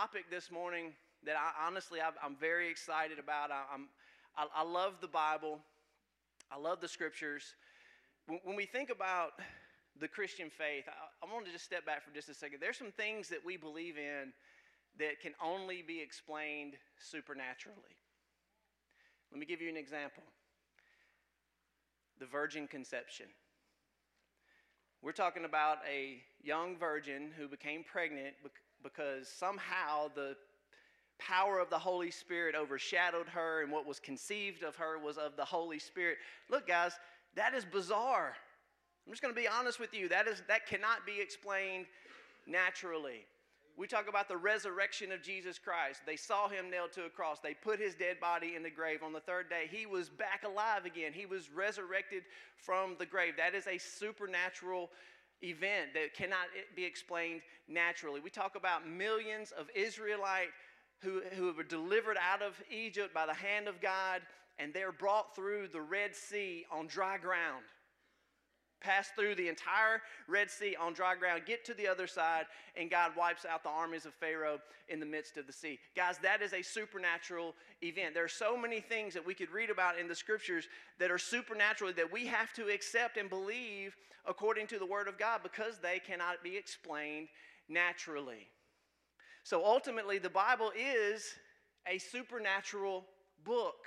topic this morning that I honestly i am very excited about. I, am I, I, love the Bible. I love the scriptures. When, when we think about the Christian faith, I, I want to just step back for just a second. There's some things that we believe in that can only be explained supernaturally. Let me give you an example. The virgin conception. We're talking about a young virgin who became pregnant because somehow the power of the Holy Spirit overshadowed her, and what was conceived of her was of the Holy Spirit. Look, guys, that is bizarre. I'm just going to be honest with you. That is that cannot be explained naturally. We talk about the resurrection of Jesus Christ. They saw him nailed to a cross. They put his dead body in the grave. On the third day, he was back alive again. He was resurrected from the grave. That is a supernatural event that cannot be explained naturally. We talk about millions of Israelite who, who were delivered out of Egypt by the hand of God, and they're brought through the Red Sea on dry ground pass through the entire Red Sea on dry ground, get to the other side, and God wipes out the armies of Pharaoh in the midst of the sea. Guys, that is a supernatural event. There are so many things that we could read about in the scriptures that are supernatural that we have to accept and believe according to the Word of God because they cannot be explained naturally. So ultimately, the Bible is a supernatural book.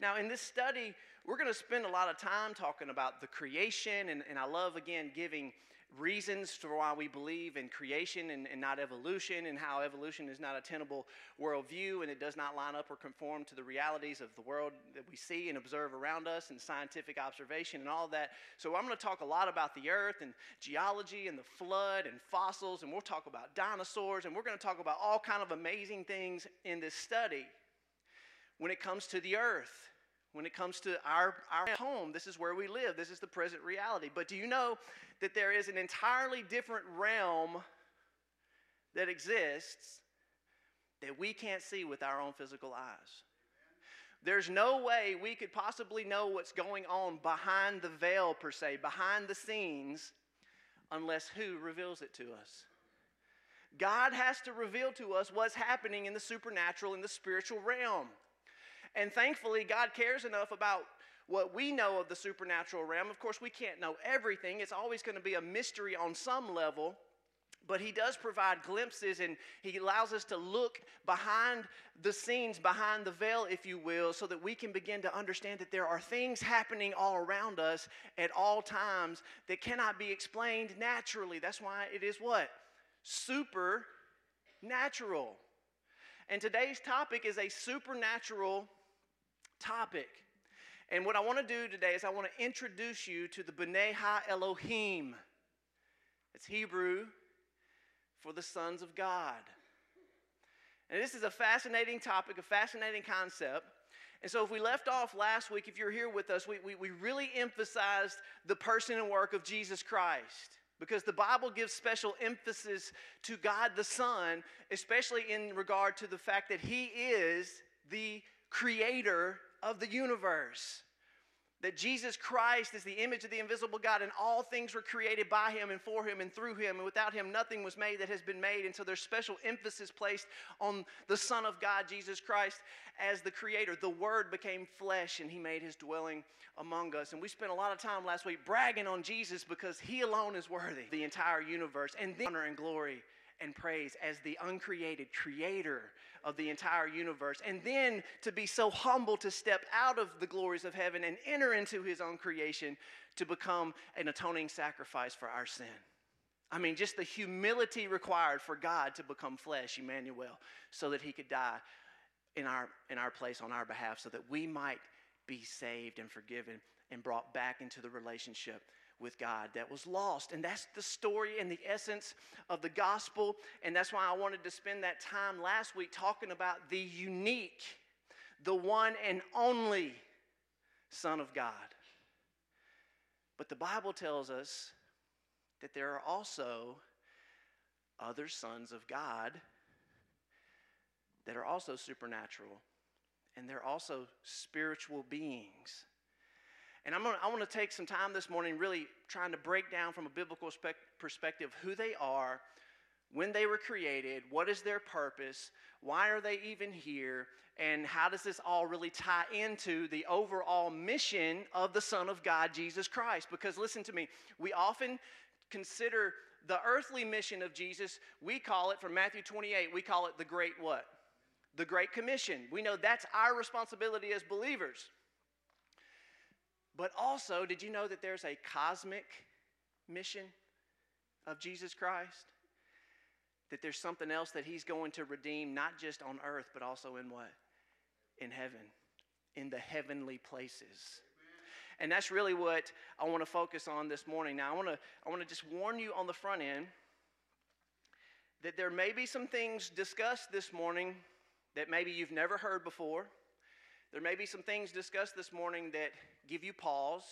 Now, in this study, we're going to spend a lot of time talking about the creation, and, and I love, again, giving reasons for why we believe in creation and, and, not evolution, and how evolution is not a tenable worldview and it does not line up or conform to the realities of the world that we see and observe around us and scientific observation and all that. So, I'm going to talk a lot about the earth and geology and the flood and fossils, and we'll talk about dinosaurs, and we're going to talk about all kind of amazing things in this study when it comes to the earth when it comes to our, our home, this is where we live. This is the present reality. But do you know that there is an entirely different realm that exists that we can't see with our own physical eyes? There's no way we could possibly know what's going on behind the veil, per se, behind the scenes, unless who reveals it to us? God has to reveal to us what's happening in the supernatural, in the spiritual realm. And thankfully, God cares enough about what we know of the supernatural realm. Of course, we can't know everything, it's always going to be a mystery on some level. But he does provide glimpses and he allows us to look behind the scenes, behind the veil, if you will, so that we can begin to understand that there are things happening all around us at all times that cannot be explained naturally. That's why it is what? Supernatural. And today's topic is a supernatural topic. And what I want to do today is I want to introduce you to the B'nai Ha Elohim. It's Hebrew for the sons of God. And this is a fascinating topic, a fascinating concept. And so, if we left off last week, if you're here with us, we, we, we really emphasized the person and work of Jesus Christ because the Bible gives special emphasis to God the Son, especially in regard to the fact that He is the creator of the universe. That Jesus Christ is the image of the invisible God, and all things were created by Him and for Him and through Him, and without Him nothing was made that has been made. And so there's special emphasis placed on the Son of God, Jesus Christ, as the Creator. The Word became flesh, and He made His dwelling among us. And we spent a lot of time last week bragging on Jesus because He alone is worthy the entire universe, and the honor and glory and praise as the uncreated creator of the entire universe. And then to be so humble to step out of the glories of heaven and enter into his own creation to become an atoning sacrifice for our sin. I mean, just the humility required for God to become flesh, Emmanuel, so that he could die in our, in our place on our behalf, so that we might be saved and forgiven and brought back into the relationship with God that was lost. And that's the story and the essence of the gospel. And that's why I wanted to spend that time last week talking about the unique, the one and only Son of God. But the Bible tells us that there are also other sons of God that are also supernatural and they're also spiritual beings. And I'm gonna, I want to take some time this morning really trying to break down from a biblical perspective who they are, when they were created, what is their purpose, why are they even here, and how does this all really tie into the overall mission of the Son of God, Jesus Christ? Because listen to me, we often consider the earthly mission of Jesus, we call it from Matthew 28, we call it the great what? The Great Commission. We know that's our responsibility as believers. But also, did you know that there's a cosmic mission of Jesus Christ? That there's something else that he's going to redeem, not just on earth, but also in what? In heaven, in the heavenly places. And that's really what I want to focus on this morning. Now, I want to, I want to just warn you on the front end that there may be some things discussed this morning that maybe you've never heard before. There may be some things discussed this morning that give you pause.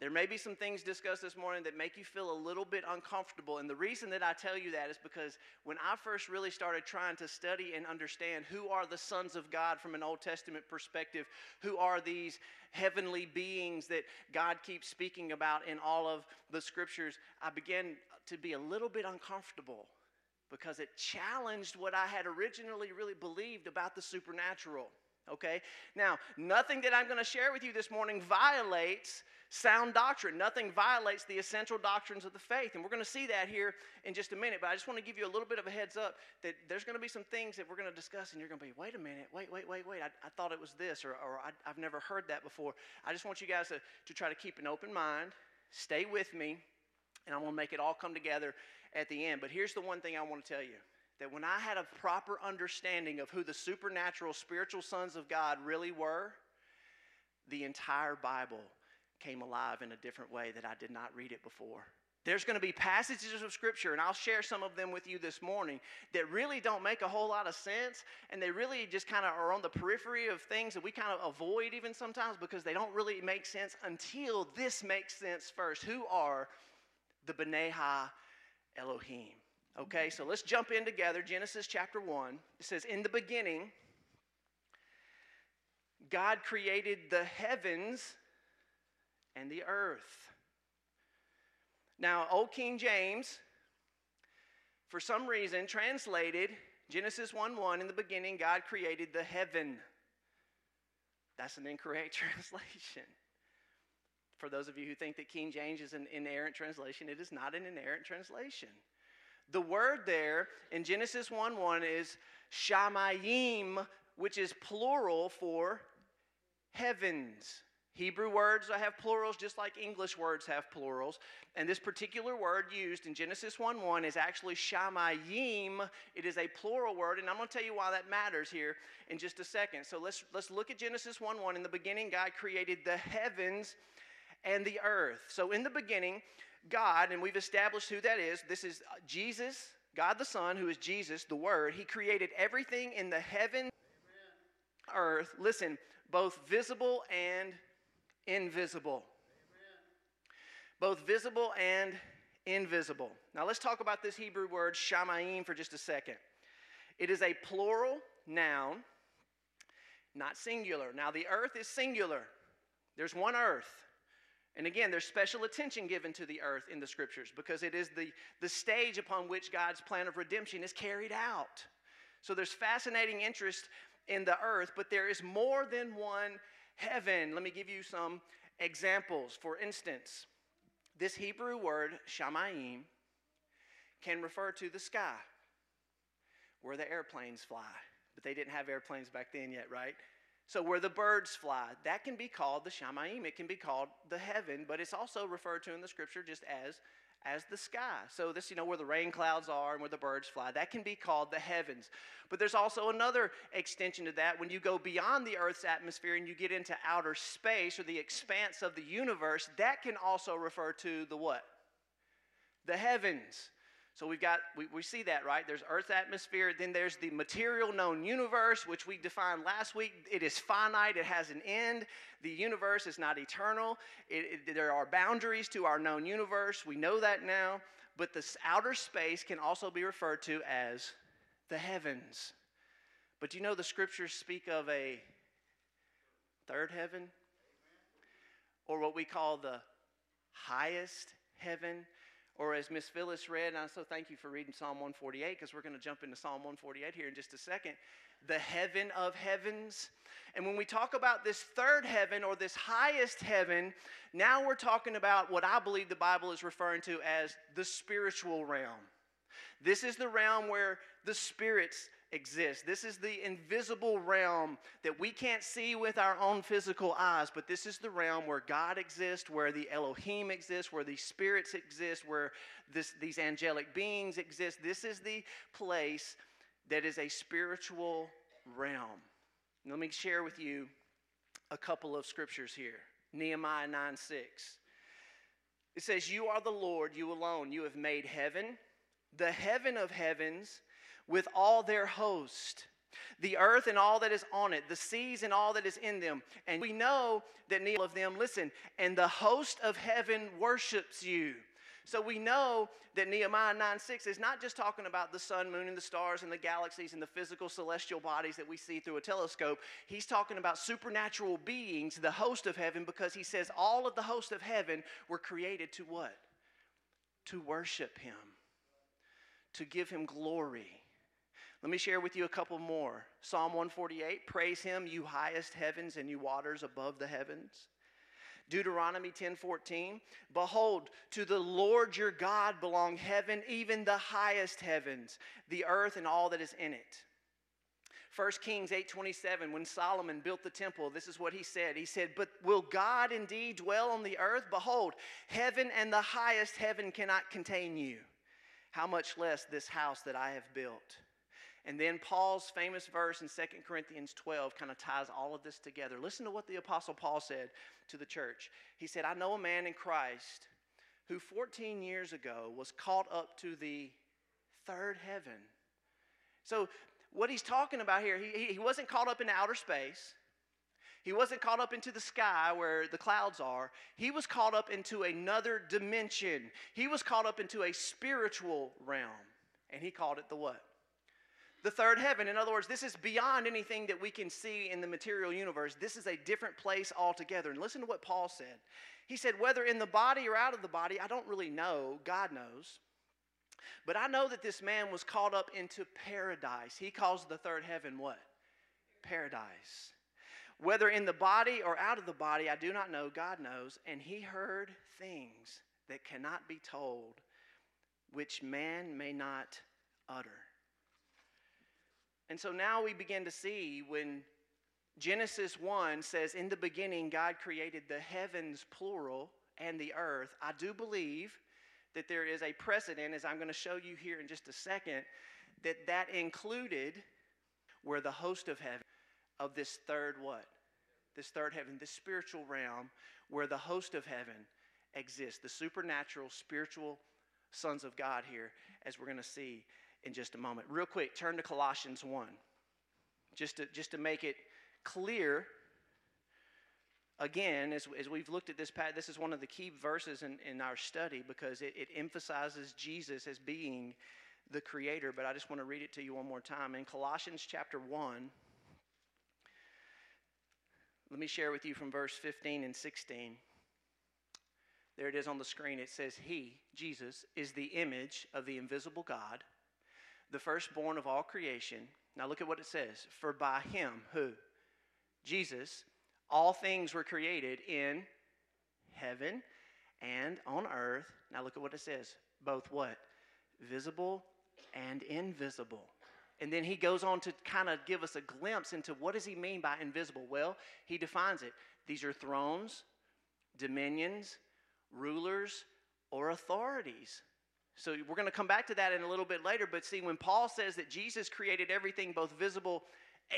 There may be some things discussed this morning that make you feel a little bit uncomfortable. And the reason that I tell you that is because when I first really started trying to study and understand who are the sons of God from an Old Testament perspective, who are these heavenly beings that God keeps speaking about in all of the scriptures, I began to be a little bit uncomfortable because it challenged what I had originally really believed about the supernatural. Okay? Now, nothing that I'm going to share with you this morning violates sound doctrine. Nothing violates the essential doctrines of the faith. And we're going to see that here in just a minute. But I just want to give you a little bit of a heads up that there's going to be some things that we're going to discuss, and you're going to be, wait a minute, wait, wait, wait, wait. I, I thought it was this, or, or I, have never heard that before. I just want you guys to, to try to keep an open mind, stay with me, and I'm going to make it all come together at the end. But here's the one thing I want to tell you that when I had a proper understanding of who the supernatural spiritual sons of God really were, the entire Bible came alive in a different way that I did not read it before. There's going to be passages of Scripture, and I'll share some of them with you this morning, that really don't make a whole lot of sense, and they really just kind of are on the periphery of things that we kind of avoid even sometimes because they don't really make sense until this makes sense first. Who are the Ha Elohim? Okay, so let's jump in together. Genesis chapter 1. It says, In the beginning, God created the heavens and the earth. Now, Old King James, for some reason, translated Genesis 1 1 in the beginning, God created the heaven. That's an incorrect translation. For those of you who think that King James is an inerrant translation, it is not an inerrant translation. The word there in Genesis 1 1 is shamayim, which is plural for heavens. Hebrew words have plurals just like English words have plurals. And this particular word used in Genesis 1 1 is actually shamayim. It is a plural word, and I'm going to tell you why that matters here in just a second. So let's, let's look at Genesis 1 1. In the beginning, God created the heavens and the earth. So in the beginning, God, and we've established who that is, this is uh, Jesus, God the Son, who is Jesus, the Word. He created everything in the heaven, earth, listen, both visible and invisible. Amen. Both visible and invisible. Now let's talk about this Hebrew word shamayim for just a second. It is a plural noun, not singular. Now the earth is singular. There's one earth. And again, there's special attention given to the earth in the scriptures because it is the, the stage upon which God's plan of redemption is carried out. So there's fascinating interest in the earth, but there is more than one heaven. Let me give you some examples. For instance, this Hebrew word, shamayim, can refer to the sky, where the airplanes fly. But they didn't have airplanes back then yet, right? So where the birds fly, that can be called the shamayim. It can be called the heaven, but it's also referred to in the scripture just as as the sky. So, this, you know, where the rain clouds are and where the birds fly, that can be called the heavens. But there's also another extension to that. When you go beyond the Earth's atmosphere and you get into outer space or the expanse of the universe, that can also refer to the what? The heavens. So we've got, we, we see that, right? There's Earth's atmosphere, then there's the material known universe, which we defined last week. It is finite, it has an end. The universe is not eternal. It, it, there are boundaries to our known universe. We know that now. But this outer space can also be referred to as the heavens. But you know the scriptures speak of a third heaven? Or what we call the highest heaven or as Miss Phyllis read, and I so thank you for reading Psalm 148 because we're going to jump into Psalm 148 here in just a second. The heaven of heavens. And when we talk about this third heaven or this highest heaven, now we're talking about what I believe the Bible is referring to as the spiritual realm. This is the realm where the spirits exist. This is the invisible realm that we can't see with our own physical eyes, but this is the realm where God exists, where the Elohim exists, where the spirits exist, where this, these angelic beings exist. This is the place that is a spiritual realm. Let me share with you a couple of scriptures here. Nehemiah 9 6. It says, You are the Lord, you alone. You have made heaven, the heaven of heavens with all their host, the earth and all that is on it, the seas and all that is in them. And we know that neither of them, listen, and the host of heaven worships you. So we know that Nehemiah 9 6 is not just talking about the sun, moon, and the stars and the galaxies and the physical celestial bodies that we see through a telescope. He's talking about supernatural beings, the host of heaven, because he says all of the host of heaven were created to what? To worship him, to give him glory. Let me share with you a couple more. Psalm 148 Praise him, you highest heavens and you waters above the heavens. Deuteronomy 10:14 Behold to the Lord your God belong heaven even the highest heavens the earth and all that is in it. 1 Kings 8:27 when Solomon built the temple this is what he said. He said but will God indeed dwell on the earth? Behold heaven and the highest heaven cannot contain you. How much less this house that I have built and then Paul's famous verse in 2 Corinthians 12 kind of ties all of this together. Listen to what the Apostle Paul said to the church. He said, I know a man in Christ who 14 years ago was caught up to the third heaven. So, what he's talking about here, he, he wasn't caught up into outer space. He wasn't caught up into the sky where the clouds are. He was caught up into another dimension. He was caught up into a spiritual realm. And he called it the what? The third heaven. In other words, this is beyond anything that we can see in the material universe. This is a different place altogether. And listen to what Paul said. He said, Whether in the body or out of the body, I don't really know. God knows. But I know that this man was caught up into paradise. He calls the third heaven what? Paradise. Whether in the body or out of the body, I do not know. God knows. And he heard things that cannot be told, which man may not utter. And so now we begin to see when Genesis 1 says, In the beginning, God created the heavens, plural, and the earth. I do believe that there is a precedent, as I'm going to show you here in just a second, that that included where the host of heaven, of this third what? This third heaven, this spiritual realm, where the host of heaven exists, the supernatural, spiritual sons of God here, as we're going to see in just a moment. Real quick, turn to Colossians 1. Just to, just to make it clear, again, as, as we've looked at this, this is one of the key verses in, in our study because it, it emphasizes Jesus as being the creator. But I just want to read it to you one more time. In Colossians chapter 1, let me share with you from verse 15 and 16. There it is on the screen. It says, He, Jesus, is the image of the invisible God the firstborn of all creation. Now look at what it says. For by him, who? Jesus, all things were created in heaven and on earth. Now look at what it says. Both what? Visible and invisible. And then he goes on to kind of give us a glimpse into what does he mean by invisible? Well, he defines it. These are thrones, dominions, rulers, or authorities. So we're going to come back to that in a little bit later. But see, when Paul says that Jesus created everything, both visible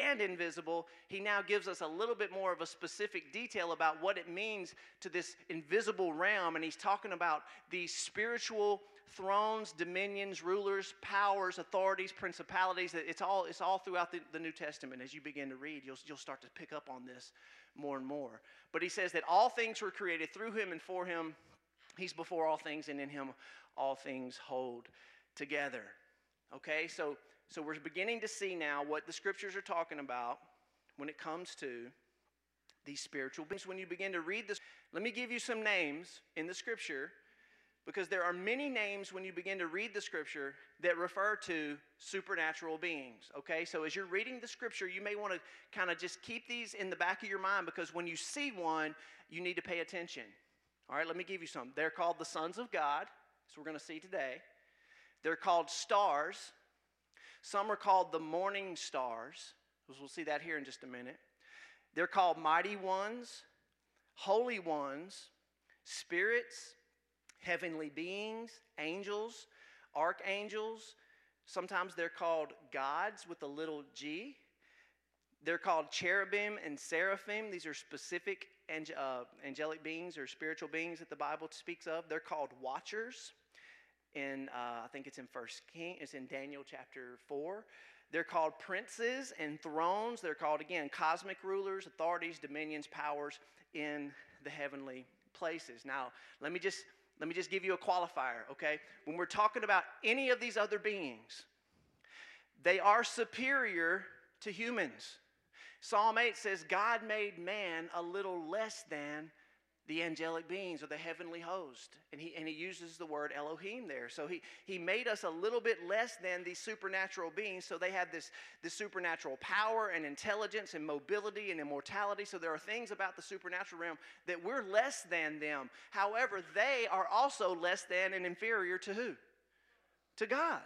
and invisible, he now gives us a little bit more of a specific detail about what it means to this invisible realm. And he's talking about these spiritual thrones, dominions, rulers, powers, authorities, principalities. It's all, it's all throughout the, the New Testament. As you begin to read, you'll, you'll start to pick up on this more and more. But he says that all things were created through him and for him. He's before all things, and in him all things hold together. Okay, so so we're beginning to see now what the scriptures are talking about when it comes to these spiritual beings. When you begin to read this, let me give you some names in the scripture because there are many names when you begin to read the scripture that refer to supernatural beings. Okay, so as you're reading the scripture, you may want to kind of just keep these in the back of your mind because when you see one, you need to pay attention. All right, let me give you some. They're called the sons of God, so we're going to see today. They're called stars. Some are called the morning stars. We'll see that here in just a minute. They're called mighty ones, holy ones, spirits, heavenly beings, angels, archangels. Sometimes they're called gods with a little g. They're called cherubim and seraphim. These are specific uh, angelic beings or spiritual beings that the Bible speaks of. They're called watchers. In uh, I think it's in First King. It's in Daniel chapter four. They're called princes and thrones. They're called again cosmic rulers, authorities, dominions, powers in the heavenly places. Now, let me just let me just give you a qualifier, okay? When we're talking about any of these other beings, they are superior to humans. Psalm 8 says, God made man a little less than the angelic beings or the heavenly host. And he, and he uses the word Elohim there. So he, he made us a little bit less than these supernatural beings. So they have this, this supernatural power and intelligence and mobility and immortality. So there are things about the supernatural realm that we're less than them. However, they are also less than and inferior to who? To God.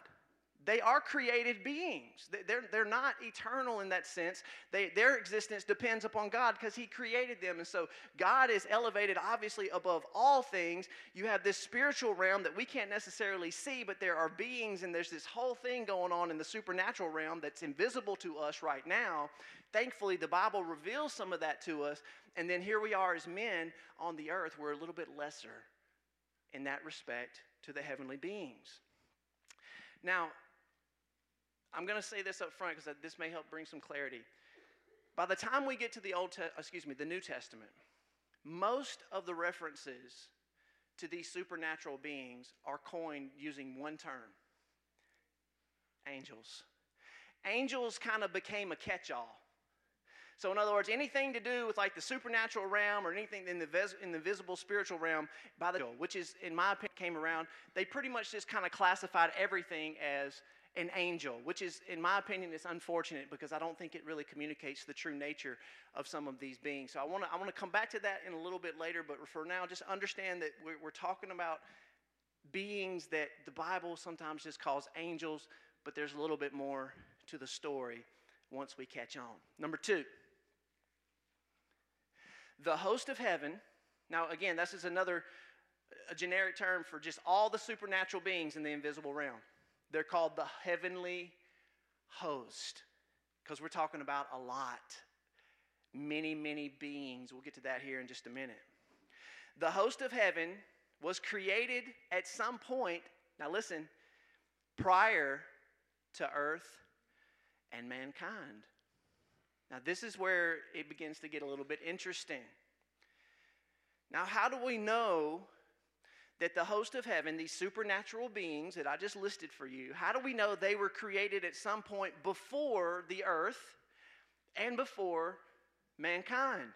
They are created beings. They're, they're not eternal in that sense. They, their existence depends upon God because He created them. And so God is elevated, obviously, above all things. You have this spiritual realm that we can't necessarily see, but there are beings, and there's this whole thing going on in the supernatural realm that's invisible to us right now. Thankfully, the Bible reveals some of that to us. And then here we are as men on the earth. We're a little bit lesser in that respect to the heavenly beings. Now, I'm going to say this up front because this may help bring some clarity. By the time we get to the Old, Te- excuse me, the New Testament, most of the references to these supernatural beings are coined using one term: angels. Angels kind of became a catch-all. So, in other words, anything to do with like the supernatural realm or anything in the, vis- in the visible spiritual realm, by the which is, in my opinion, came around, they pretty much just kind of classified everything as an angel, which is, in my opinion, is unfortunate because I don't think it really communicates the true nature of some of these beings. So I want to I want to come back to that in a little bit later, but for now, just understand that we're, we're talking about beings that the Bible sometimes just calls angels, but there's a little bit more to the story once we catch on. Number two, the host of heaven. Now, again, this is another a generic term for just all the supernatural beings in the invisible realm. They're called the heavenly host because we're talking about a lot. Many, many beings. We'll get to that here in just a minute. The host of heaven was created at some point, now listen, prior to earth and mankind. Now, this is where it begins to get a little bit interesting. Now, how do we know that the host of heaven, these supernatural beings that I just listed for you, how do we know they were created at some point before the earth and before mankind?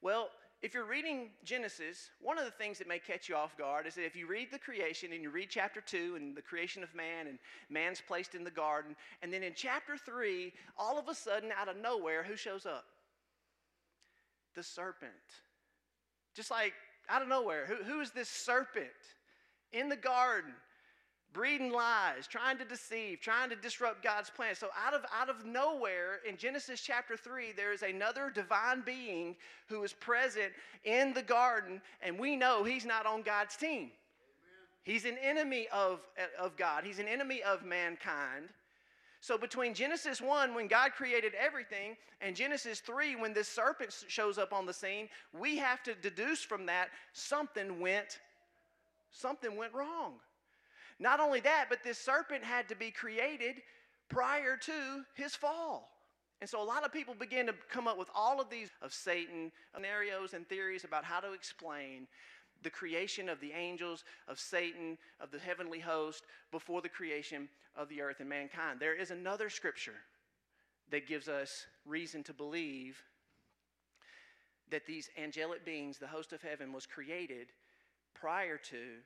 Well, if you're reading Genesis, one of the things that may catch you off guard is that if you read the creation and you read chapter 2 and the creation of man and man's placed in the garden, and then in chapter 3, all of a sudden, out of nowhere, who shows up? The serpent. Just like out of nowhere. Who, who is this serpent in the garden? breeding lies, trying to deceive, trying to disrupt God's plan. So out of out of nowhere in Genesis chapter 3 there is another divine being who is present in the garden and we know he's not on God's team. He's an enemy of of God. He's an enemy of mankind. So, between Genesis 1, when God created everything, and Genesis 3, when this serpent shows up on the scene, we have to deduce from that something went, something went wrong. Not only that, but this serpent had to be created prior to his fall. And so a lot of people begin to come up with all of these of Satan scenarios and theories about how to explain the creation of the angels, of Satan, of the heavenly host before the creation of the earth and mankind. There is another scripture that gives us reason to believe that these angelic beings, the host of heaven, was created prior to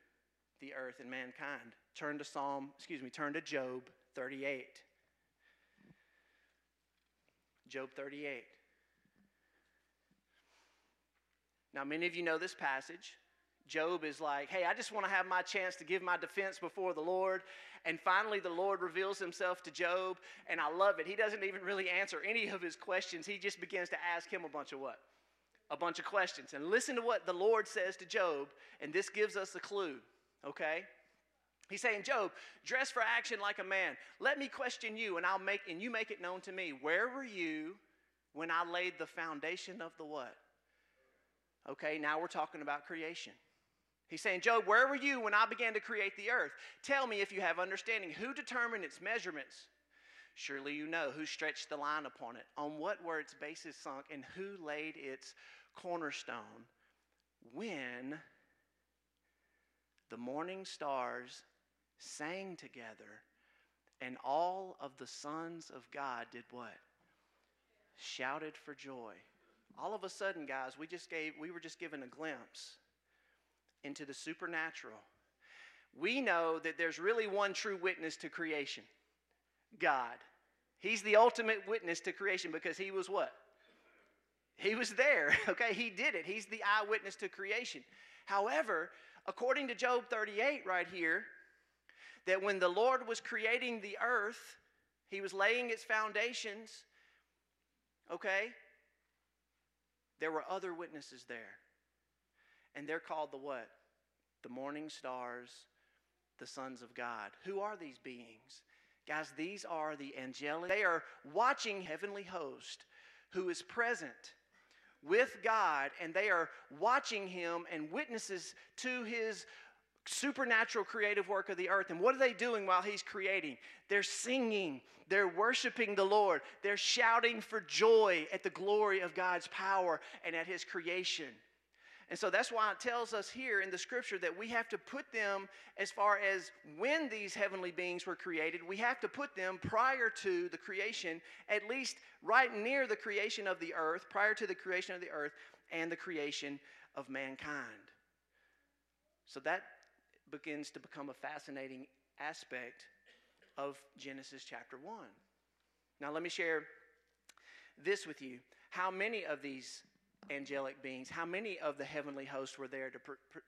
the earth and mankind. Turn to Psalm, excuse me, turn to Job 38. Job 38. Now, many of you know this passage. Job is like, hey, I just want to have my chance to give my defense before the Lord. And finally, the Lord reveals himself to Job, and I love it. He doesn't even really answer any of his questions. He just begins to ask him a bunch of what? A bunch of questions. And listen to what the Lord says to Job, and this gives us a clue, okay? He's saying, Job, dress for action like a man. Let me question you, and I'll make and you make it known to me. Where were you when I laid the foundation of the what? Okay, now we're talking about creation. He's saying, Job, where were you when I began to create the earth? Tell me if you have understanding. Who determined its measurements? Surely you know who stretched the line upon it, on what were its bases sunk, and who laid its cornerstone. When the morning stars sang together, and all of the sons of God did what? Shouted for joy. All of a sudden, guys, we just gave we were just given a glimpse into the supernatural. We know that there's really one true witness to creation. God. He's the ultimate witness to creation because he was what? He was there, okay? He did it. He's the eyewitness to creation. However, according to Job 38 right here, that when the Lord was creating the earth, He was laying its foundations, okay? There were other witnesses there. And they're called the what? The morning stars, the sons of God. Who are these beings? Guys, these are the angelic. They are watching heavenly host who is present with God and they are watching him and witnesses to his supernatural creative work of the earth. And what are they doing while he's creating? They're singing, they're worshiping the Lord, they're shouting for joy at the glory of God's power and at his creation. And so that's why it tells us here in the scripture that we have to put them, as far as when these heavenly beings were created, we have to put them prior to the creation, at least right near the creation of the earth, prior to the creation of the earth and the creation of mankind. So that begins to become a fascinating aspect of Genesis chapter 1. Now, let me share this with you. How many of these angelic beings, how many of the heavenly hosts were there to,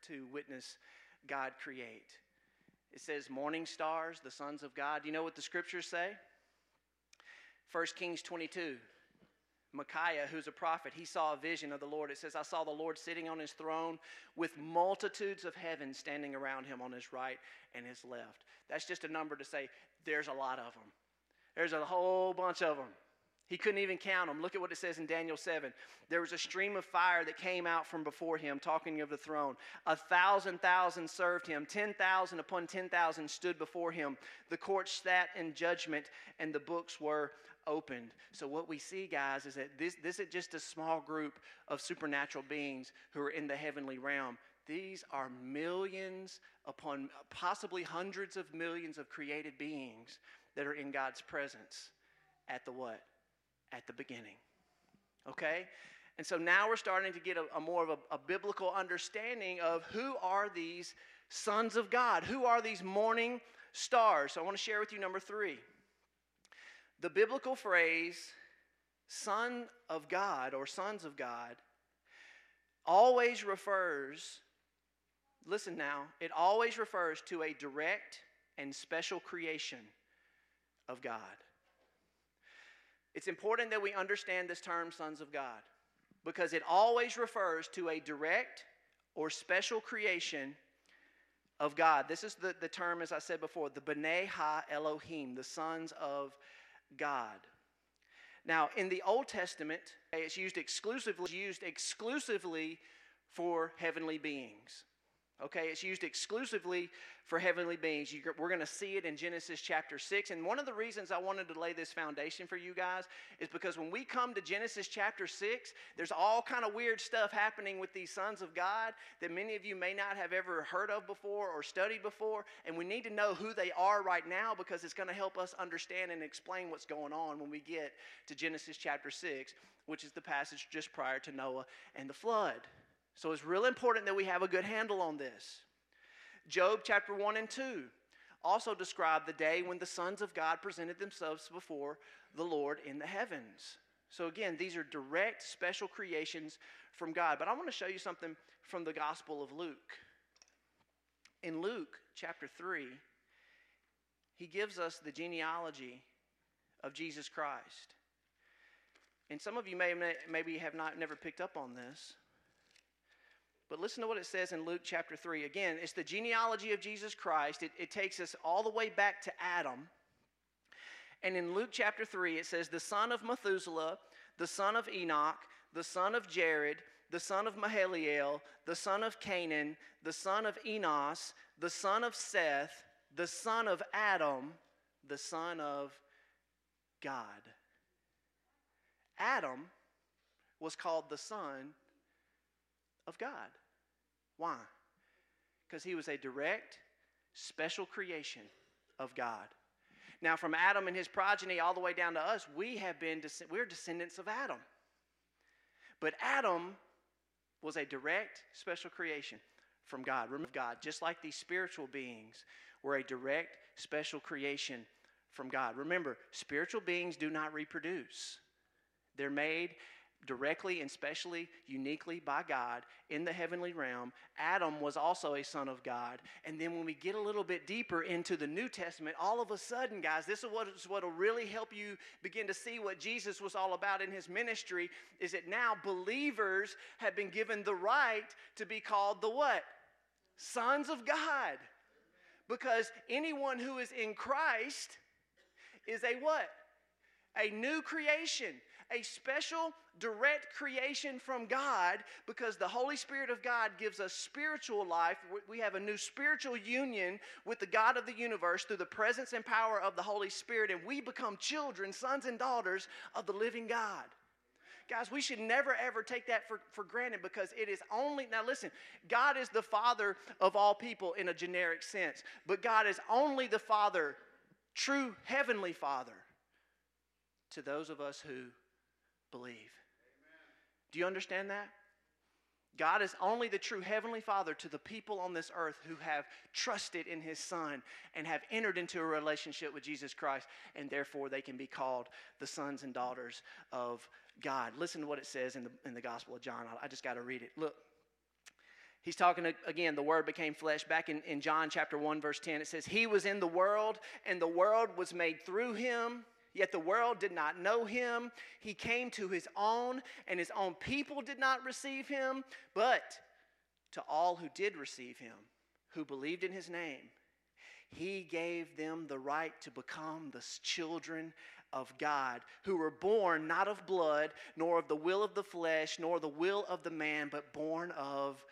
to witness God create? It says, morning stars, the sons of God. Do you know what the scriptures say? 1 Kings 22. Micaiah, who's a prophet, he saw a vision of the Lord. It says, I saw the Lord sitting on his throne with multitudes of heaven standing around him on his right and his left. That's just a number to say there's a lot of them. There's a whole bunch of them. He couldn't even count them. Look at what it says in Daniel 7. There was a stream of fire that came out from before him, talking of the throne. A thousand thousand served him. Ten thousand upon ten thousand stood before him. The court sat in judgment, and the books were opened. So, what we see, guys, is that this, this is just a small group of supernatural beings who are in the heavenly realm. These are millions upon possibly hundreds of millions of created beings that are in God's presence at the what? At the beginning. Okay? And so now we're starting to get a, a more of a, a biblical understanding of who are these sons of God? Who are these morning stars? So I want to share with you number three. The biblical phrase, son of God or sons of God, always refers, listen now, it always refers to a direct and special creation of God. It's important that we understand this term, sons of God, because it always refers to a direct or special creation of God. This is the, the term, as I said before, the B'nai Ha Elohim, the sons of God. Now, in the Old Testament, it's used exclusively, used exclusively for heavenly beings. Okay, it's used exclusively for heavenly beings. we're going to see it in Genesis chapter 6. And one of the reasons I wanted to lay this foundation for you guys is because when we come to Genesis chapter 6, there's all kind of weird stuff happening with these sons of God that many of you may not have ever heard of before or studied before. And we need to know who they are right now because it's going to help us understand and explain what's going on when we get to Genesis chapter 6, which is the passage just prior to Noah and the flood. So it's real important that we have a good handle on this. Job chapter 1 and 2 also describe the day when the sons of God presented themselves before the Lord in the heavens. So, again, these are direct, special creations from God. But I want to show you something from the Gospel of Luke. In Luke chapter 3, he gives us the genealogy of Jesus Christ. And some of you may maybe have not never picked up on this. But listen to what it says in Luke chapter 3. Again, it's the genealogy of Jesus Christ. It, it takes us all the way back to Adam. And in Luke chapter 3, it says, The son of Methuselah, the son of Enoch, the son of Jared, the son of Mahalalel, the son of Cainan, the son of Enos, the son of Seth, the son of Adam, the son of God. Adam was called the son of God. Why? Because he was a direct, special creation of God. Now, from Adam and his progeny all the way down to us, we have been we're descendants of Adam. But Adam was a direct, special creation from God. Remember God, just like these spiritual beings were a direct, special creation from God. Remember, spiritual beings do not reproduce. They're made directly and specially, uniquely by God in the heavenly realm. Adam was also a son of God. And then when we get a little bit deeper into the New Testament, all of a sudden, guys, this is what will really help you begin to see what Jesus was all about in his ministry is that now believers have been given the right to be called the what? Sons of God. Because anyone who is in Christ is a what? A new creation a special direct creation from God because the Holy Spirit of God gives us spiritual life. We have a new spiritual union with the God of the universe through the presence and power of the Holy Spirit, and we become children, sons, and daughters of the living God. Guys, we should never ever take that for, for granted because it is only, now listen, God is the Father of all people in a generic sense, but God is only the Father, true Heavenly Father, to those of us who believe. Do you understand that? God is only the true Heavenly Father to the people on this earth who have trusted in His Son and have entered into a relationship with Jesus Christ, and therefore they can be called the sons and daughters of God. Listen to what it says in the, in the Gospel of John. I, just got to read it. Look, he's talking again, the Word became flesh. Back in, in John chapter 1, verse 10, it says, He was in the world, and the world was made through Him Yet the world did not know him. He came to his own, and his own people did not receive him. But to all who did receive him, who believed in his name, he gave them the right to become the children of God, who were born not of blood, nor of the will of the flesh, nor the will of the man, but born of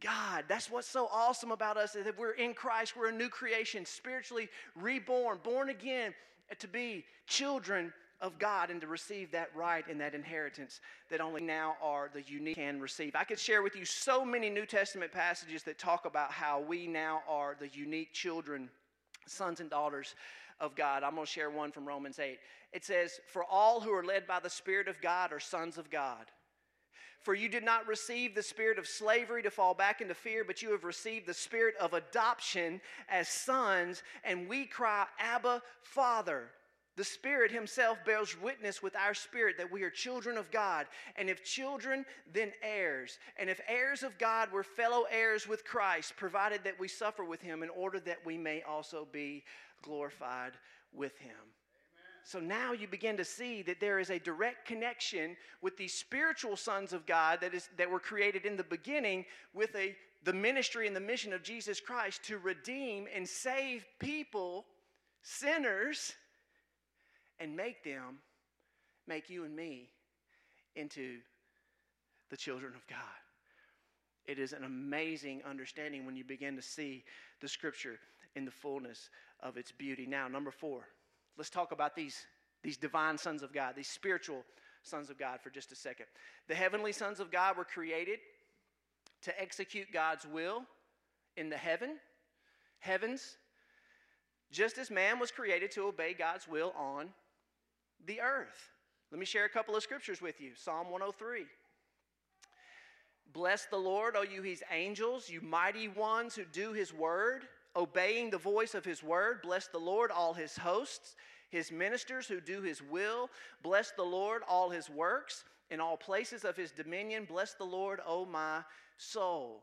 God. That's what's so awesome about us is that we're in Christ, we're a new creation, spiritually reborn, born again, to be children of God and to receive that right and that inheritance that only now are the unique can receive. I could share with you so many New Testament passages that talk about how we now are the unique children, sons and daughters of God. I'm going to share one from Romans 8. It says, For all who are led by the Spirit of God are sons of God. For you did not receive the spirit of slavery to fall back into fear, but you have received the spirit of adoption as sons, and we cry, Abba, Father. The Spirit Himself bears witness with our spirit that we are children of God. And if children, then heirs. And if heirs of God, we're fellow heirs with Christ, provided that we suffer with Him in order that we may also be glorified with Him. So now you begin to see that there is a direct connection with these spiritual sons of God that, is, that were created in the beginning with a, the ministry and the mission of Jesus Christ to redeem and save people, sinners, and make them, make you and me into the children of God. It is an amazing understanding when you begin to see the scripture in the fullness of its beauty. Now, number four. Let's talk about these, these divine sons of God, these spiritual sons of God for just a second. The heavenly sons of God were created to execute God's will in the heaven, heavens, just as man was created to obey God's will on the earth. Let me share a couple of scriptures with you. Psalm 103. Bless the Lord, O you his angels, you mighty ones who do his word, obeying the voice of his word. Bless the Lord, all his hosts, his ministers who do his will. Bless the Lord, all his works, in all places of his dominion. Bless the Lord, O my soul.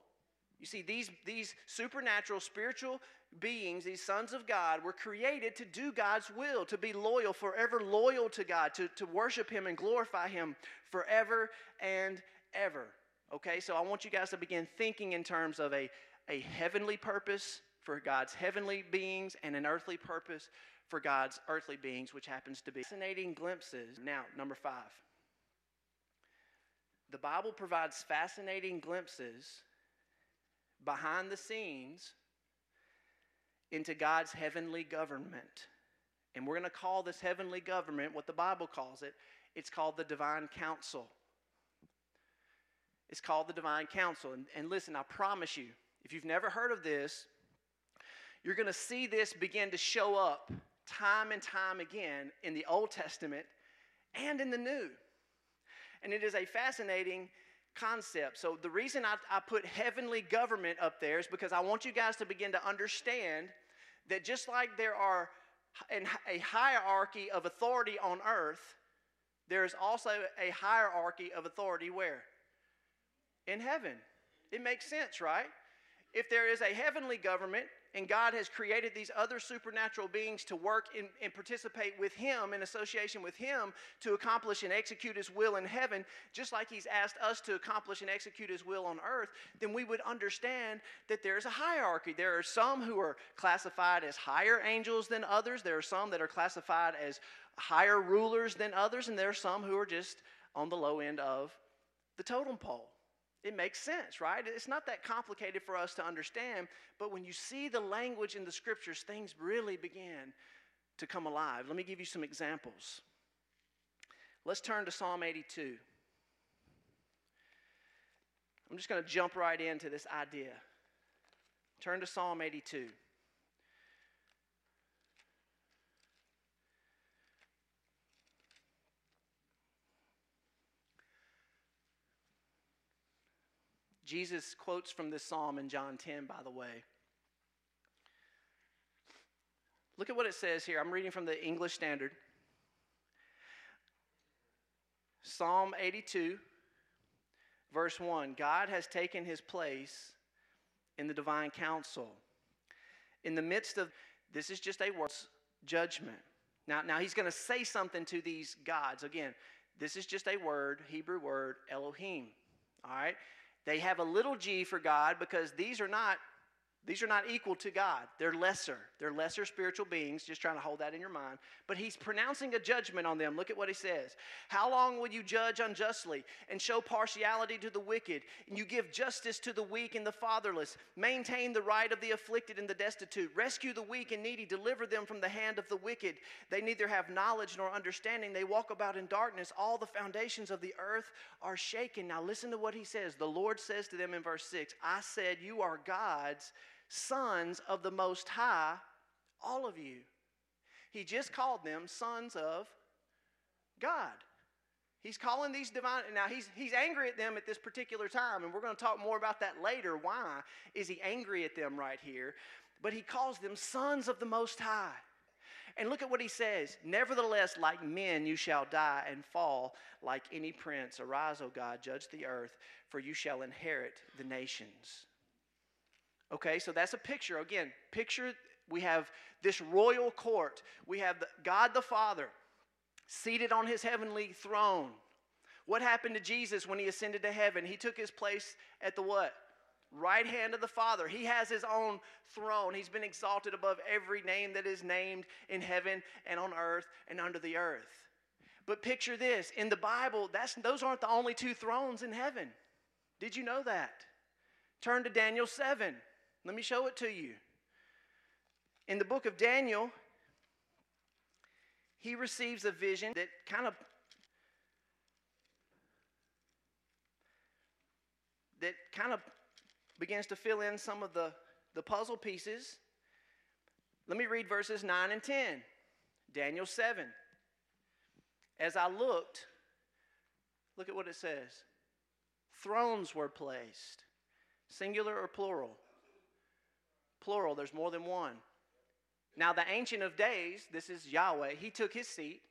You see, these, these supernatural spiritual beings, these sons of God, were created to do God's will, to be loyal, forever loyal to God, to, to worship Him and glorify Him forever and ever. Okay, so I want you guys to begin thinking in terms of a, a heavenly purpose for God's heavenly beings and an earthly purpose for God's earthly beings, which happens to be fascinating glimpses. Now, number five. The Bible provides fascinating glimpses behind the scenes into God's heavenly government. And we're going to call this heavenly government what the Bible calls it. It's called the divine council. It's called the divine council. And, and listen, I promise you, if you've never heard of this, you're going to see this begin to show up time and time again in the Old Testament and in the New. And it is a fascinating concept. So, the reason I, I, put heavenly government up there is because I want you guys to begin to understand that just like there are a hierarchy of authority on earth, there is also a hierarchy of authority where? In heaven. It makes sense, right? If there is a heavenly government and God has created these other supernatural beings to work in, and participate with Him in association with Him to accomplish and execute His will in heaven, just like He's asked us to accomplish and execute His will on earth, then we would understand that there's a hierarchy. There are some who are classified as higher angels than others, there are some that are classified as higher rulers than others, and there are some who are just on the low end of the totem pole. It makes sense, right? It's not that complicated for us to understand, but when you see the language in the scriptures, things really begin to come alive. Let me give you some examples. Let's turn to Psalm 82. I'm just going to jump right into this idea. Turn to Psalm 82. Jesus quotes from this psalm in John 10, by the way. Look at what it says here. I'm reading from the English Standard. Psalm 82, verse 1 God has taken his place in the divine council. In the midst of this is just a word judgment. Now, now he's going to say something to these gods. Again, this is just a word, Hebrew word, Elohim. All right? They have a little g for God because these are not these are not equal to God. They're lesser. They're lesser spiritual beings, just trying to hold that in your mind. But he's pronouncing a judgment on them. Look at what he says. How long will you judge unjustly and show partiality to the wicked? And you give justice to the weak and the fatherless. Maintain the right of the afflicted and the destitute. Rescue the weak and needy. Deliver them from the hand of the wicked. They neither have knowledge nor understanding. They walk about in darkness. All the foundations of the earth are shaken. Now listen to what he says. The Lord says to them in verse 6 I said, You are gods sons of the Most High, all of you. He just called them sons of God. He's calling these divine, now he's, he's angry at them at this particular time, and we're going to talk more about that later. Why is he angry at them right here? But he calls them sons of the Most High. And look at what he says Nevertheless, like men, you shall die and fall like any prince. Arise, O God, judge the earth, for you shall inherit the nations. Okay, so that's a picture. Again, picture we have this royal court. We have God the Father seated on his heavenly throne. What happened to Jesus when he ascended to heaven? He took his place at the what? Right hand of the Father. He has his own throne. He's been exalted above every name that is named in heaven and on earth and under the earth. But picture this in the Bible, that's, those aren't the only two thrones in heaven. Did you know that? Turn to Daniel 7. Let me show it to you. In the book of Daniel, he receives a vision that kind of that kind of begins to fill in some of the, the puzzle pieces. Let me read verses 9 and 10. Daniel 7. As I looked, look at what it says. thrones were placed. Singular or plural? Plural, there's more than one. Now, the Ancient of Days, this is Yahweh, he took his seat.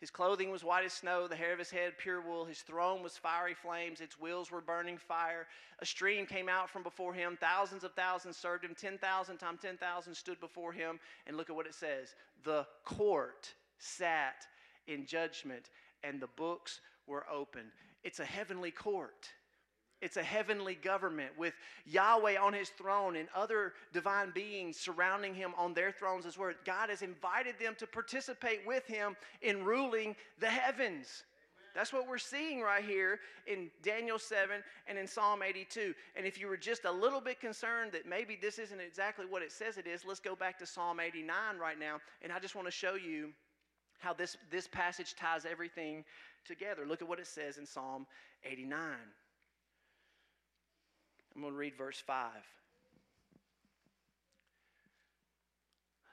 His clothing was white as snow, the hair of his head pure wool. His throne was fiery flames, its wheels were burning fire. A stream came out from before him. Thousands of thousands served him. 10,000 times 10,000 stood before him. And look at what it says The court sat in judgment, and the books were opened. It's a heavenly court. It's a heavenly government with Yahweh on his throne and other divine beings surrounding him on their thrones as well. God has invited them to participate with him in ruling the heavens. That's what we're seeing right here in Daniel 7 and in Psalm 82. And if you were just a little bit concerned that maybe this isn't exactly what it says it is, let's go back to Psalm 89 right now. And I just want to show you how this, this passage ties everything together. Look at what it says in Psalm 89. I'm going to read verse 5.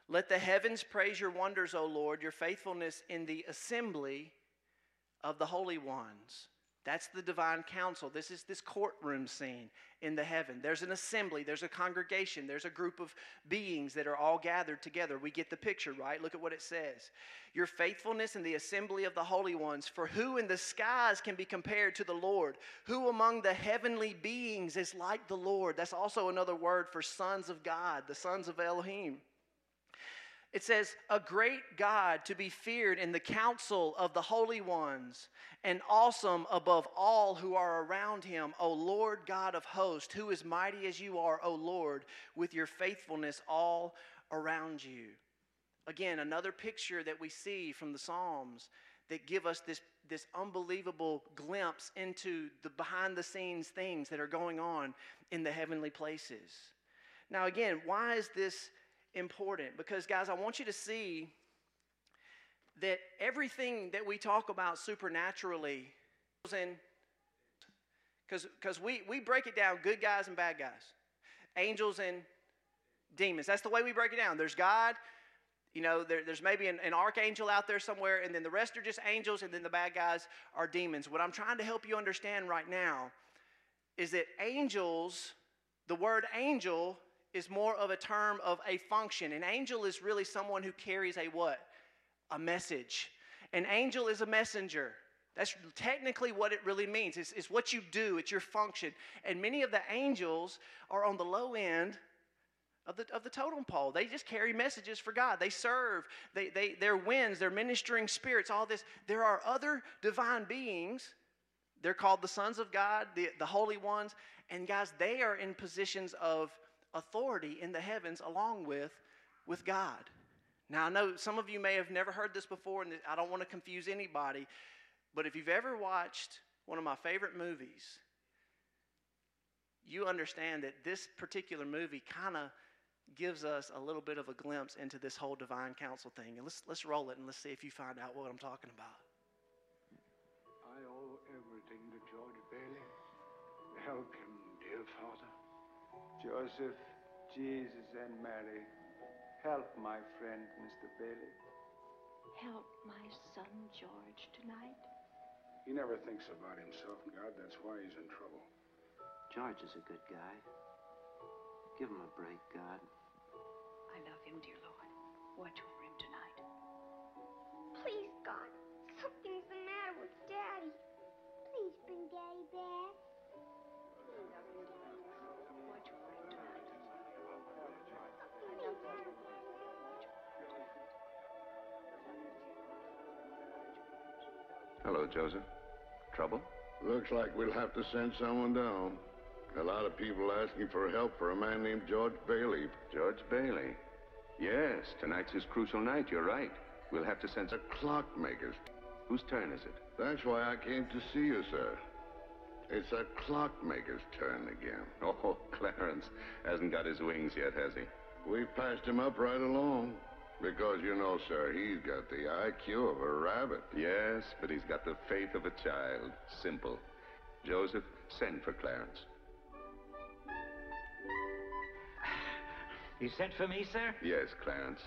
Let the heavens praise your wonders, O Lord, your faithfulness in the assembly of the holy ones. That's the divine council. This is this courtroom scene in the heaven. There's an assembly, there's a congregation, there's a group of beings that are all gathered together. We get the picture, right? Look at what it says. Your faithfulness in the assembly of the holy ones, for who in the skies can be compared to the Lord? Who among the heavenly beings is like the Lord? That's also another word for sons of God, the sons of Elohim. It says, A great God to be feared in the council of the holy ones, and awesome above all who are around him, O Lord God of hosts, who is mighty as you are, O Lord, with your faithfulness all around you. Again, another picture that we see from the Psalms that give us this, this unbelievable glimpse into the behind the scenes things that are going on in the heavenly places. Now, again, why is this? Important because, guys, I want you to see that everything that we talk about supernaturally because we, we break it down good guys and bad guys angels and demons. That's the way we break it down. There's god you know there, there's maybe an, an archangel out there somewhere and then the rest are just angels and then the bad guys are demons. What i'm trying to help you understand right now is that angels the word angel is more of a term of a function. An angel is really someone who carries a what? A message. An angel is a messenger. That's technically what it really means. It's, it's what you do, it's your function. And many of the angels are on the low end of the, of the totem pole. They just carry messages for God. They serve. They, they, they're winds. They're ministering spirits. All this. There are other divine beings. They're called the sons of God, the, the holy ones. And guys, they are in positions of authority in the heavens along with, with God. Now, I know some of you may have never heard this before, and I don't want to confuse anybody, but if you've ever watched one of my favorite movies, you understand that this particular movie kind of gives us a little bit of a glimpse into this whole divine council thing. And let's, let's roll it and let's see if you find out what I'm talking about. I owe everything to George Bailey. Help him, dear Father. Joseph, Jesus, and Mary, help my friend, Mr. Bailey. Help my son George tonight. He never thinks about himself, God. That's why he's in trouble. George is a good guy. Give him a break, God. I love him, dear Lord. Watch over him tonight. Please, God, something's the matter with Daddy. Please bring Daddy back. Hello, Joseph. Trouble? Looks like we'll have to send someone down. A lot of people asking for help for a man named George Bailey. George Bailey. Yes, tonight's his crucial night. You're right. We'll have to send. The clockmakers. Whose turn is it? That's why I came to see you, sir. It's a clockmaker's turn again. Oh, Clarence hasn't got his wings yet, has he? We've passed him up right along. Because, you know, sir, he's got the IQ of a rabbit. Yes, but he's got the faith of a child. Simple. Joseph, send for Clarence. You sent for me, sir? Yes, Clarence.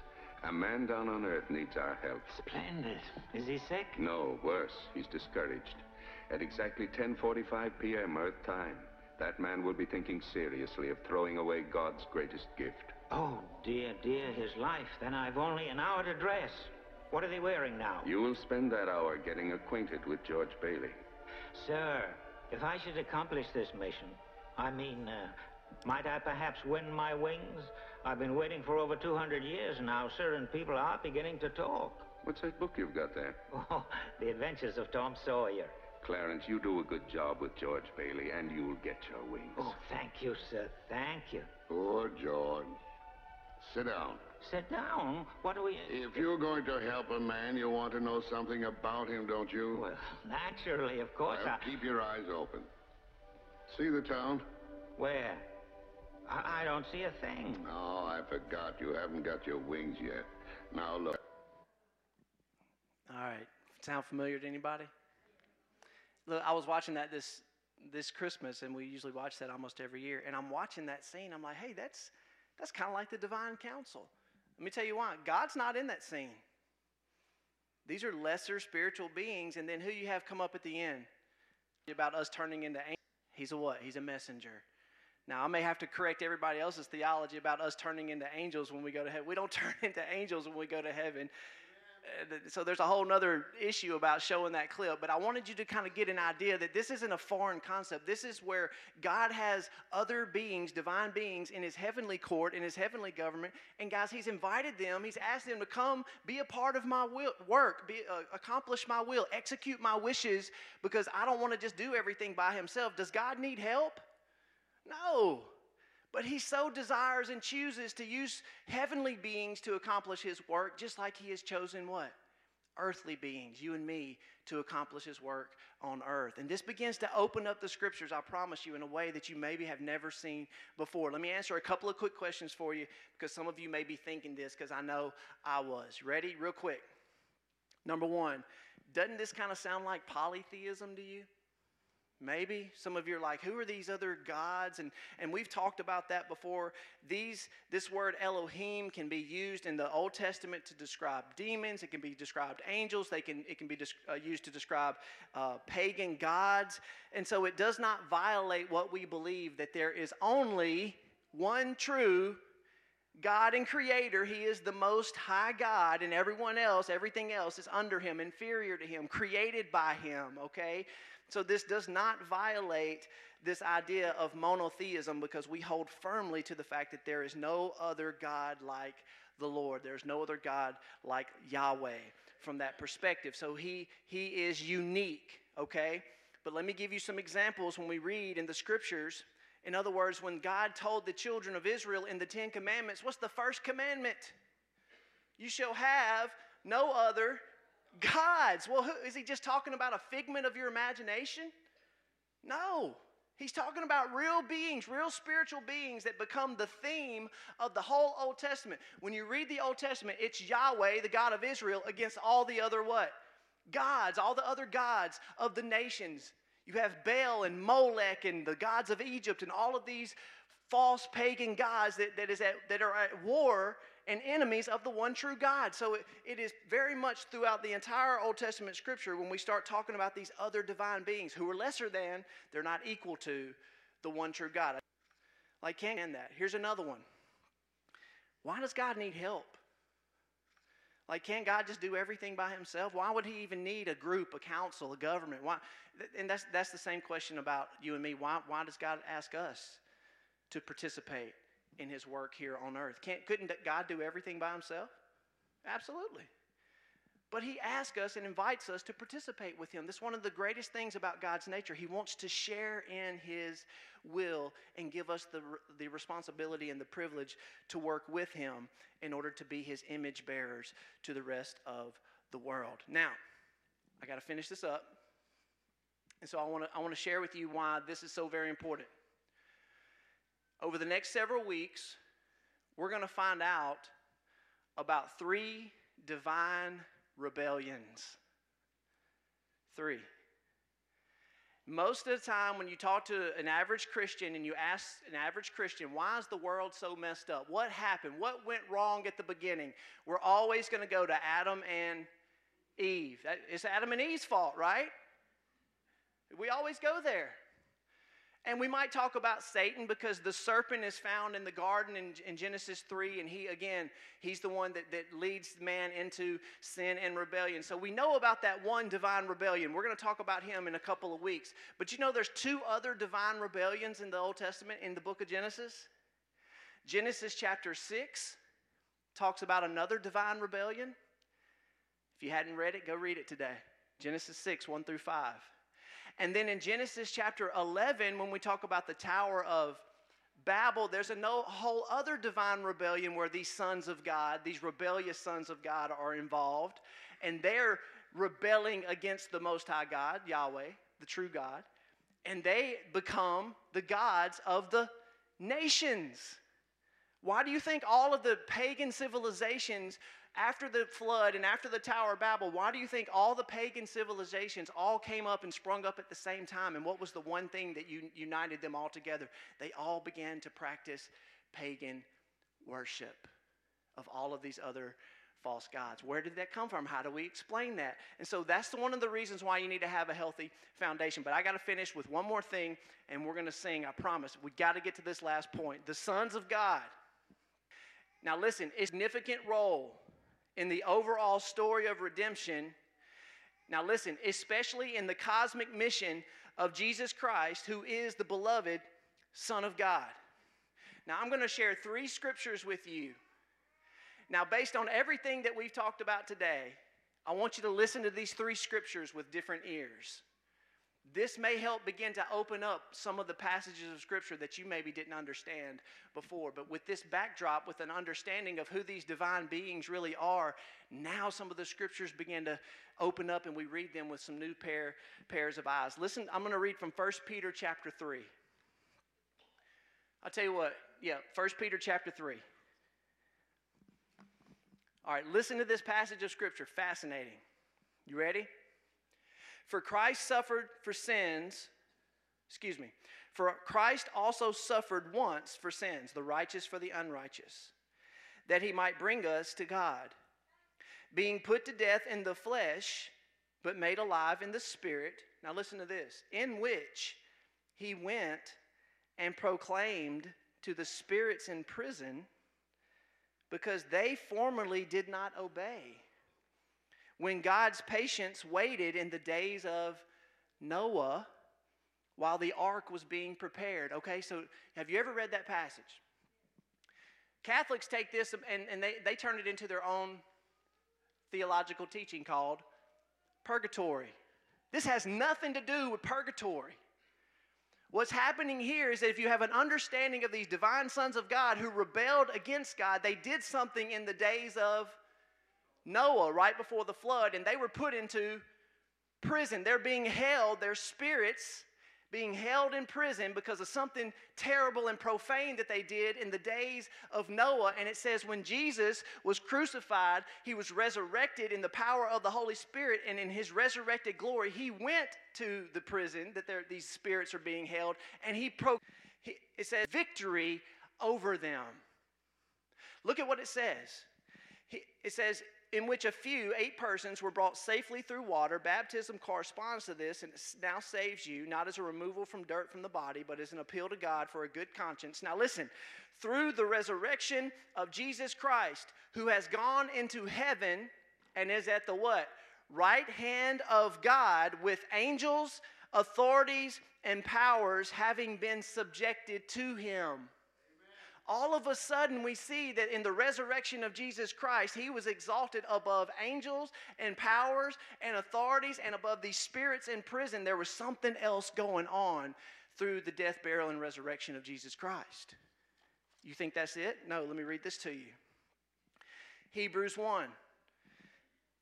A man down on Earth needs our help. Splendid. Is he sick? No, worse. He's discouraged. At exactly 10:45 p.m. Earth time, that man will be thinking seriously of throwing away God's greatest gift. Oh, dear, dear, his life. Then I've only an hour to dress. What are they wearing now? You will spend that hour getting acquainted with George Bailey. Sir, if I should accomplish this mission, I mean, uh, might I perhaps win my wings? I've been waiting for over 200 years now, sir, and people are beginning to talk. What's that book you've got there? Oh, The Adventures of Tom Sawyer. Clarence, you do a good job with George Bailey, and you'll get your wings. Oh, thank you, sir. Thank you. Poor George. Sit down. Sit down. What do we... If you're going to help a man, you want to know something about him, don't you? Well, naturally, of course. Well, I... keep your eyes open. See the town? Where? I, I don't see a thing. Oh, I forgot. You haven't got your wings yet. Now look. All right. Sound familiar to anybody? Look, I was watching that this this Christmas, and we usually watch that almost every year. And I'm watching that scene. I'm like, hey, that's that's kind of like the divine council. Let me tell you why. God's not in that scene. These are lesser spiritual beings, and then who you have come up at the end about us turning into angels. He's a what? He's a messenger. Now, I may have to correct everybody else's theology about us turning into angels when we go to heaven. We don't turn into angels when we go to heaven. So there's a whole other issue about showing that clip but i wanted you to kind of get an idea that this isn't a foreign concept. This is where god has other beings divine beings in his heavenly court in his heavenly government. And guys he's invited them he's asked them to come be a part of my will, work be, uh, accomplish my will execute my wishes because i don't want to just do everything by himself. Does god need help? No but he so desires and chooses to use heavenly beings to accomplish his work, just like he has chosen what? Earthly beings, you and me, to accomplish his work on earth. And this begins to open up the scriptures, I promise you, in a way that you maybe have never seen before. Let me answer a couple of quick questions for you because some of you may be thinking this because I know I was. Ready? Real quick. Number one, doesn't this kind of sound like polytheism to you? Maybe some of you are like, who are these other gods? And, and we've talked about that before. These, this word Elohim can be used in the Old Testament to describe demons. It can be described angels. They can, it can be des- uh, used to describe uh, pagan gods. And so it does not violate what we believe that there is only one true God and Creator. He is the most high God, and everyone else, everything else is under Him, inferior to Him, created by Him, okay? So this does not violate this idea of monotheism because we hold firmly to the fact that there is no other God like the Lord. There's no other God like Yahweh from that perspective. So he, he is unique, okay? But let me give you some examples when we read in the scriptures. In other words, when God told the children of Israel in the Ten Commandments, what's the first commandment? You shall have no other gods. Well, who, is he just talking about a figment of your imagination? No. He's talking about real beings, real spiritual beings that become the theme of the whole Old Testament. When you read the Old Testament, it's Yahweh, the God of Israel, against all the other what? Gods, all the other gods of the nations. You have Baal and Molech and the gods of Egypt and all of these false pagan gods that, that, is at, that are at war and enemies of the one true God. So it, it is very much throughout the entire Old Testament scripture when we start talking about these other divine beings who are lesser than, they're not equal to the one true God. Like, end that. Here's another one. Why does God need help? Like, can't God just do everything by himself? Why would he even need a group, a council, a government? Why? And that's, that's the same question about you and me. Why, why does God ask us to participate in his work here on earth? Can't, couldn't God do everything by himself? Absolutely. But he asks us and invites us to participate with him. That's one of the greatest things about God's nature. He wants to share in his will and give us the, the responsibility and the privilege to work with him in order to be his image bearers to the rest of the world. Now, I got to finish this up. And so I want to I want to share with you why this is so very important. Over the next several weeks, we're going to find out about three divine rebellions. Three. Most of the time, when you talk to an average Christian and you ask an average Christian, why is the world so messed up? What happened? What went wrong at the beginning? We're always going to go to Adam and Eve. It's Adam and Eve's fault, right? We always go there. And we might talk about Satan because the serpent is found in the garden in, in, Genesis 3, and he, again, he's the one that, that leads man into sin and rebellion. So we know about that one divine rebellion. We're going to talk about him in a couple of weeks. But you know, there's two other divine rebellions in the Old Testament in the book of Genesis. Genesis chapter 6 talks about another divine rebellion. If you hadn't read it, go read it today. Genesis 6, 1 through 5. And then in Genesis chapter 11, when we talk about the Tower of Babel, there's a no, whole other divine rebellion where these sons of God, these rebellious sons of God, are involved. And they're rebelling against the Most High God, Yahweh, the true God. And they become the gods of the nations. Why do you think all of the pagan civilizations after the flood and after the Tower of Babel, why do you think all the pagan civilizations all came up and sprung up at the same time? And what was the one thing that united them all together? They all began to practice pagan worship of all of these other false gods. Where did that come from? How do we explain that? And so that's one of the reasons why you need to have a healthy foundation. But I got to finish with one more thing, and we're going to sing, I promise. We got to get to this last point. The sons of God. Now, listen, a significant role in the overall story of redemption. Now, listen, especially in the cosmic mission of Jesus Christ, who is the beloved Son of God. Now, I'm going to share three scriptures with you. Now, based on everything that we've talked about today, I want you to listen to these three scriptures with different ears. This may help begin to open up some of the passages of Scripture that you maybe didn't understand before. But with this backdrop, with an understanding of who these divine beings really are, now some of the Scriptures begin to open up and we read them with some new pair, pairs of eyes. Listen, I'm going to read from 1 Peter chapter 3. I'll tell you what, yeah, 1 Peter chapter 3. All right, listen to this passage of Scripture. Fascinating. You ready? For Christ suffered for sins, excuse me, for Christ also suffered once for sins, the righteous for the unrighteous, that he might bring us to God, being put to death in the flesh, but made alive in the spirit. Now listen to this, in which he went and proclaimed to the spirits in prison because they formerly did not obey when God's patience waited in the days of Noah while the ark was being prepared. Okay, so have you ever read that passage? Catholics take this and, and they, they turn it into their own theological teaching called purgatory. This has nothing to do with purgatory. What's happening here is that if you have an understanding of these divine sons of God who rebelled against God, they did something in the days of Noah right before the flood, and they were put into prison. They're being held, their spirits being held in prison because of something terrible and profane that they did in the days of Noah. And it says, when Jesus was crucified, he was resurrected in the power of the Holy Spirit, and in his resurrected glory, he went to the prison that these spirits are being held, and he, pro- it says, victory over them. Look at what it says. It says, in which a few, eight persons, were brought safely through water. Baptism corresponds to this and it now saves you, not as a removal from dirt from the body, but as an appeal to God for a good conscience. Now, listen, through the resurrection of Jesus Christ, who has gone into heaven and is at the what? Right hand of God with angels, authorities, and powers having been subjected to him all of a sudden we see that in the resurrection of Jesus Christ, he was exalted above angels and powers and authorities and above these spirits in prison. There was something else going on through the death, burial, and resurrection of Jesus Christ. You think that's it? No, let me read this to you. Hebrews 1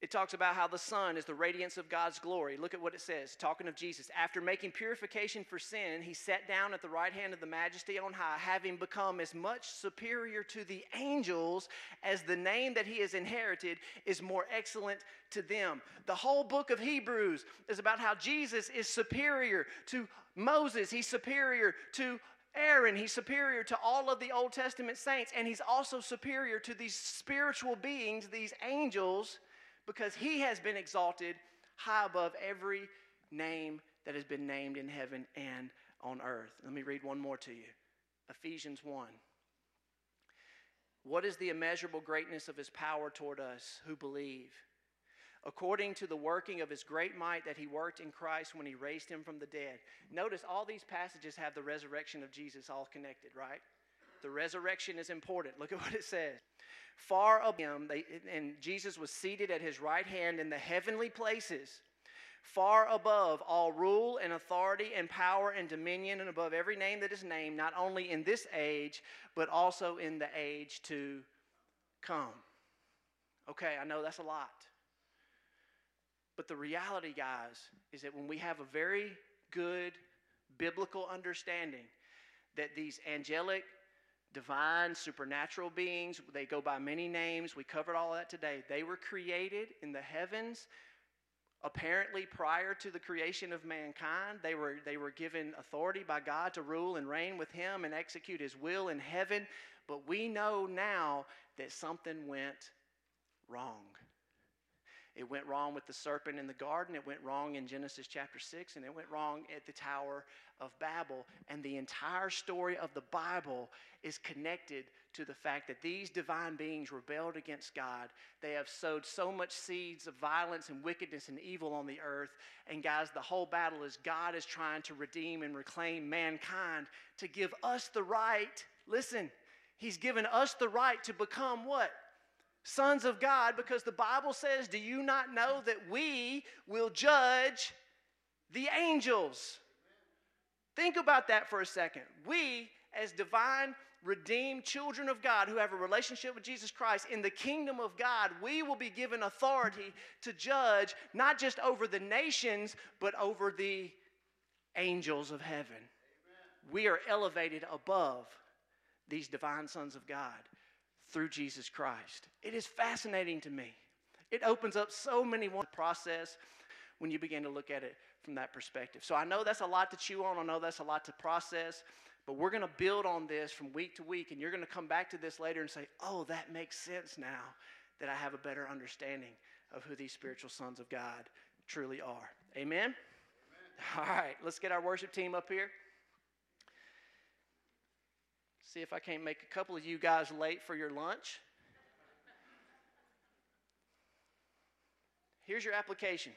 it talks about how the Son is the radiance of God's glory. Look at what it says, talking of Jesus. After making purification for sin, he sat down at the right hand of the majesty on high, having become as much superior to the angels as the name that he has inherited is more excellent to them. The whole book of Hebrews is about how Jesus is superior to Moses, he's superior to Aaron, he's superior to all of the Old Testament saints, and he's also superior to these spiritual beings, these angels because he has been exalted high above every name that has been named in heaven and on earth. Let me read one more to you Ephesians 1. What is the immeasurable greatness of his power toward us who believe? According to the working of his great might that he worked in Christ when he raised him from the dead. Notice all these passages have the resurrection of Jesus all connected, right? The resurrection is important. Look at what it says. Far above him, they, and Jesus was seated at his right hand in the heavenly places far above all rule and authority and power and dominion and above every name that is named, not only in this age, but also in the age to come. Okay, I know that's a lot. But the reality, guys, is that when we have a very good biblical understanding that these angelic, divine, supernatural beings, they go by many names, we covered all that today, they were created in the heavens apparently prior to the creation of mankind. They were, they were given authority by god to rule and reign with him and execute his will in heaven. But we know now that something went wrong. It went wrong with the serpent in the garden. It went wrong in Genesis chapter 6, and it went wrong at the Tower of Babel. And the entire story of the Bible is connected to the fact that these divine beings rebelled against God. They have sowed so much seeds of violence and wickedness and evil on the earth. And guys, the whole battle is God is trying to redeem and reclaim mankind to give us the right. Listen, He's given us the right to become what? sons of God because the Bible says, Do you not know that we will judge the angels? Think about that for a second. We, as divine, redeemed children of God who have a relationship with Jesus Christ in the kingdom of God, we will be given authority to judge not just over the nations, but over the angels of heaven. Amen. We are elevated above these divine sons of God through Jesus Christ. It is fascinating to me. It opens up so many one process when you begin to look at it from that perspective. So I know that's a lot to chew on. I know that's a lot to process. But we're going to build on this from week to week, and you're going to come back to this later and say, oh, that makes sense now that I have a better understanding of who these spiritual sons of God truly are. Amen? Amen. All right, let's get our worship team up here. See if I can't make a couple of you guys late for your lunch. Here's your application.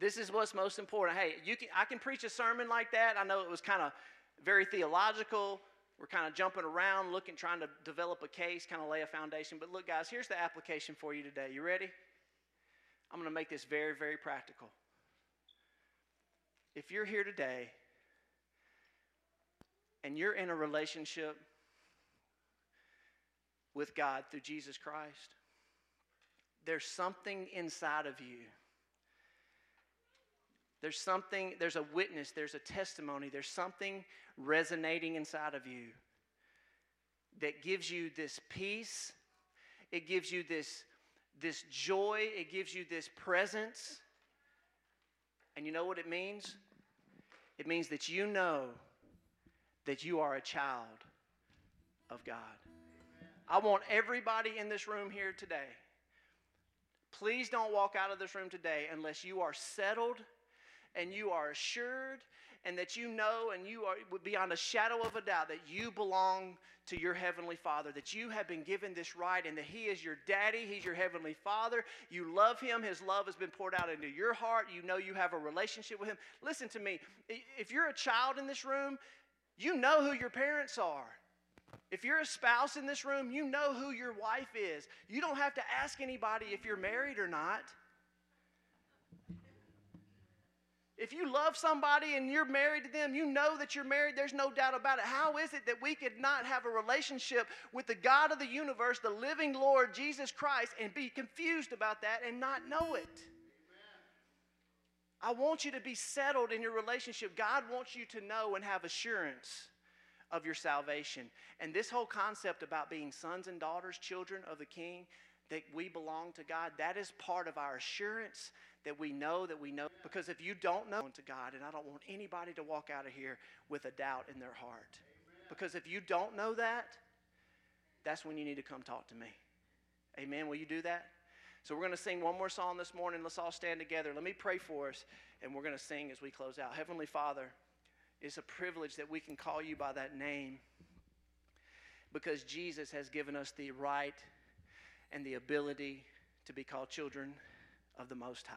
This is what's most important. Hey, you can, I can preach a sermon like that. I know it was kind of very theological. We're kind of jumping around, looking, trying to develop a case, kind of lay a foundation. But look, guys, here's the application for you today. You ready? I'm going to make this very, very practical. If you're here today and you're in a relationship with God through Jesus Christ, there's something inside of you. There's something, there's a witness, there's a testimony, there's something resonating inside of you that gives you this peace, it gives you this, this joy, it gives you this presence. And you know what it means? It means that you know that you are a child of God. I want everybody in this room here today. Please don't walk out of this room today unless you are settled and you are assured and that you know and you are beyond a shadow of a doubt that you belong to your heavenly father that you have been given this right and that he is your daddy he's your heavenly father you love him his love has been poured out into your heart you know you have a relationship with him listen to me if you're a child in this room you know who your parents are. If you're a spouse in this room, you know who your wife is. You don't have to ask anybody if you're married or not. If you love somebody and you're married to them, you know that you're married. There's no doubt about it. How is it that we could not have a relationship with the God of the universe, the living Lord Jesus Christ, and be confused about that and not know it? I want you to be settled in your relationship. God wants you to know and have assurance of your salvation. And this whole concept about being sons and daughters, children of the King, that we belong to God, that is part of our assurance that we know that we know. Because if you don't know to God, and I don't want anybody to walk out of here with a doubt in their heart. Because if you don't know that, that's when you need to come talk to me. Amen. Will you do that? So we're going to sing one more song this morning. Let's all stand together. Let me pray for us, and we're going to sing as we close out. Heavenly Father, it's a privilege that we can call you by that name because Jesus has given us the right and the ability to be called children of the Most High.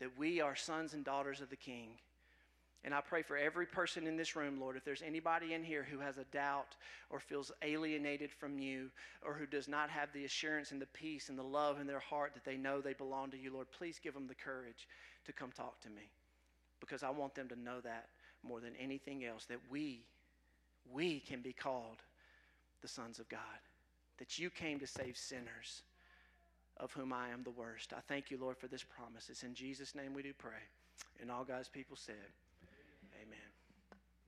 That we are sons and daughters of the King. And I pray for every person in this room, Lord, if there's anybody in here who has a doubt or feels alienated from you or who does not have the assurance and the peace and the love in their heart that they know they belong to you, Lord, please give them the courage to come talk to me because I want them to know that more than anything else that we, we can be called the sons of God, that you came to save sinners, of whom I am the worst. I thank you, Lord, for this promise. It's in Jesus' name we do pray. And all God's people said,